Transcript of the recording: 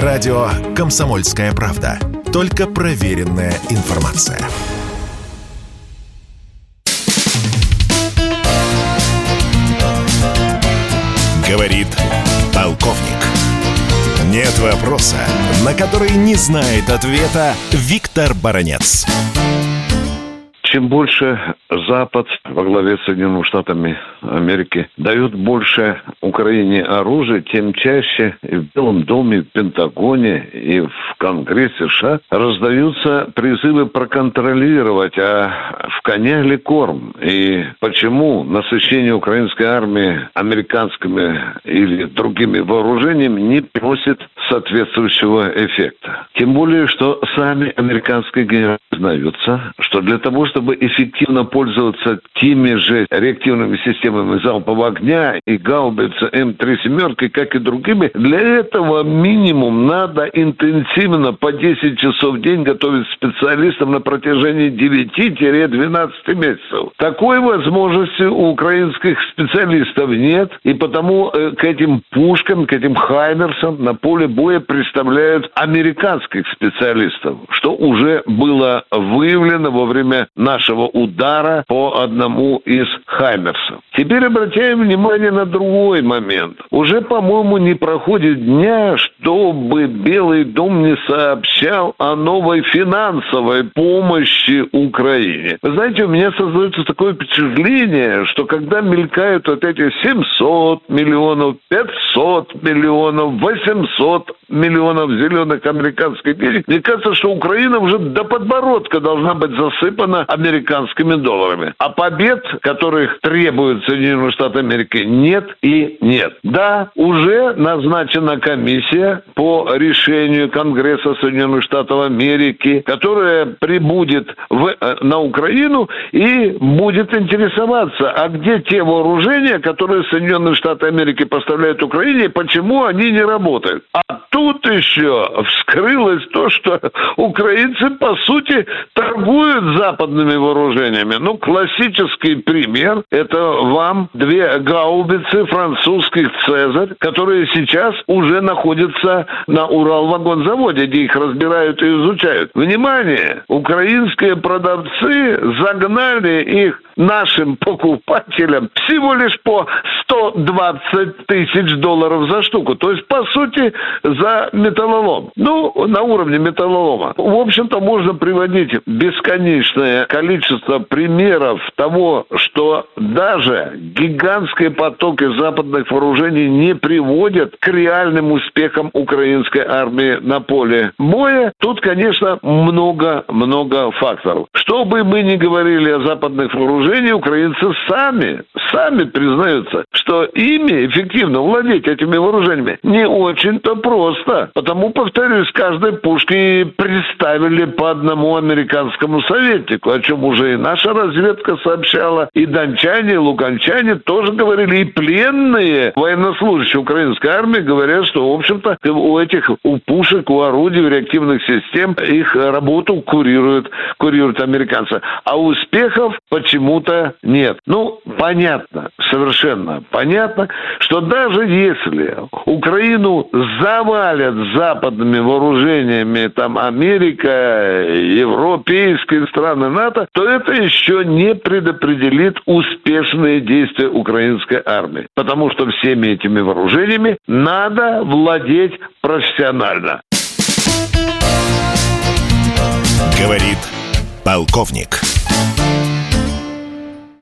Радио «Комсомольская правда». Только проверенная информация. Говорит полковник. Нет вопроса, на который не знает ответа Виктор Баранец чем больше Запад во главе с Соединенными Штатами Америки дает больше Украине оружия, тем чаще и в Белом доме, и в Пентагоне, и в Конгрессе США раздаются призывы проконтролировать, а в коня ли корм, и почему насыщение украинской армии американскими или другими вооружениями не приносит соответствующего эффекта. Тем более, что сами американские генералы признаются, что для того, чтобы эффективно пользоваться теми же реактивными системами залпового огня и гаубица М3 семеркой, как и другими, для этого минимум надо интенсивно по 10 часов в день готовить специалистов на протяжении 9-12 месяцев. Такой возможности у украинских специалистов нет, и потому э, к этим пушкам, к этим хаймерсам на поле боя представляют американских специалистов, что уже было выявлено во время нашего удара по одному из хаймерсов. Теперь обращаем внимание на другой момент. Уже, по-моему, не проходит дня, чтобы Белый дом не сообщал о новой финансовой помощи Украине. Вы знаете, у меня создается такое впечатление, что когда мелькают вот эти 700 миллионов, 500 миллионов, 800 миллионов зеленых американских денег, мне кажется, что Украина уже до подбородка должна быть засыпана американскими долларами. А побед, которых требуют Соединенные Штаты Америки, нет и нет. Да, уже назначена комиссия по решению Конгресса Соединенных Штатов Америки, которая прибудет в, э, на Украину и будет интересоваться, а где те вооружения, которые Соединенные Штаты Америки поставляют Украине, и почему они не работают. А тут еще вскрылось то, что украинцы, по сути, торгуют западными вооружениями. Ну, классический пример – это вам две гаубицы французских «Цезарь», которые сейчас уже находятся на Уралвагонзаводе, где их разбирают и изучают. Внимание! Украинские продавцы загнали их нашим покупателям всего лишь по 120 тысяч долларов за штуку. То есть, по сути, за металлолом. Ну, на уровне металлолома. В общем-то, можно приводить бесконечное количество примеров того, что даже гигантские потоки западных вооружений не приводят к реальным успехам украинской армии на поле боя. Тут, конечно, много-много факторов. Что бы мы ни говорили о западных вооружениях, украинцы сами, сами признаются, что ими эффективно владеть этими вооружениями не очень-то просто. Потому, повторюсь, каждой пушке представили по одному американскому советнику, о чем уже и наша разведка сообщала, и дончане, и луганчане тоже говорили, и пленные военнослужащие украинской армии говорят, что, в общем-то, у этих, у пушек, у орудий, реактивных систем их работу курируют, курируют американцы. А успехов почему-то нет. Ну, понятно, совершенно понятно, что даже если Украину завалят западными вооружениями, там, Америка, европейские страны НАТО, то это еще не предопределит успешные действия украинской армии. Потому что всеми этими вооружениями надо владеть профессионально. Говорит полковник.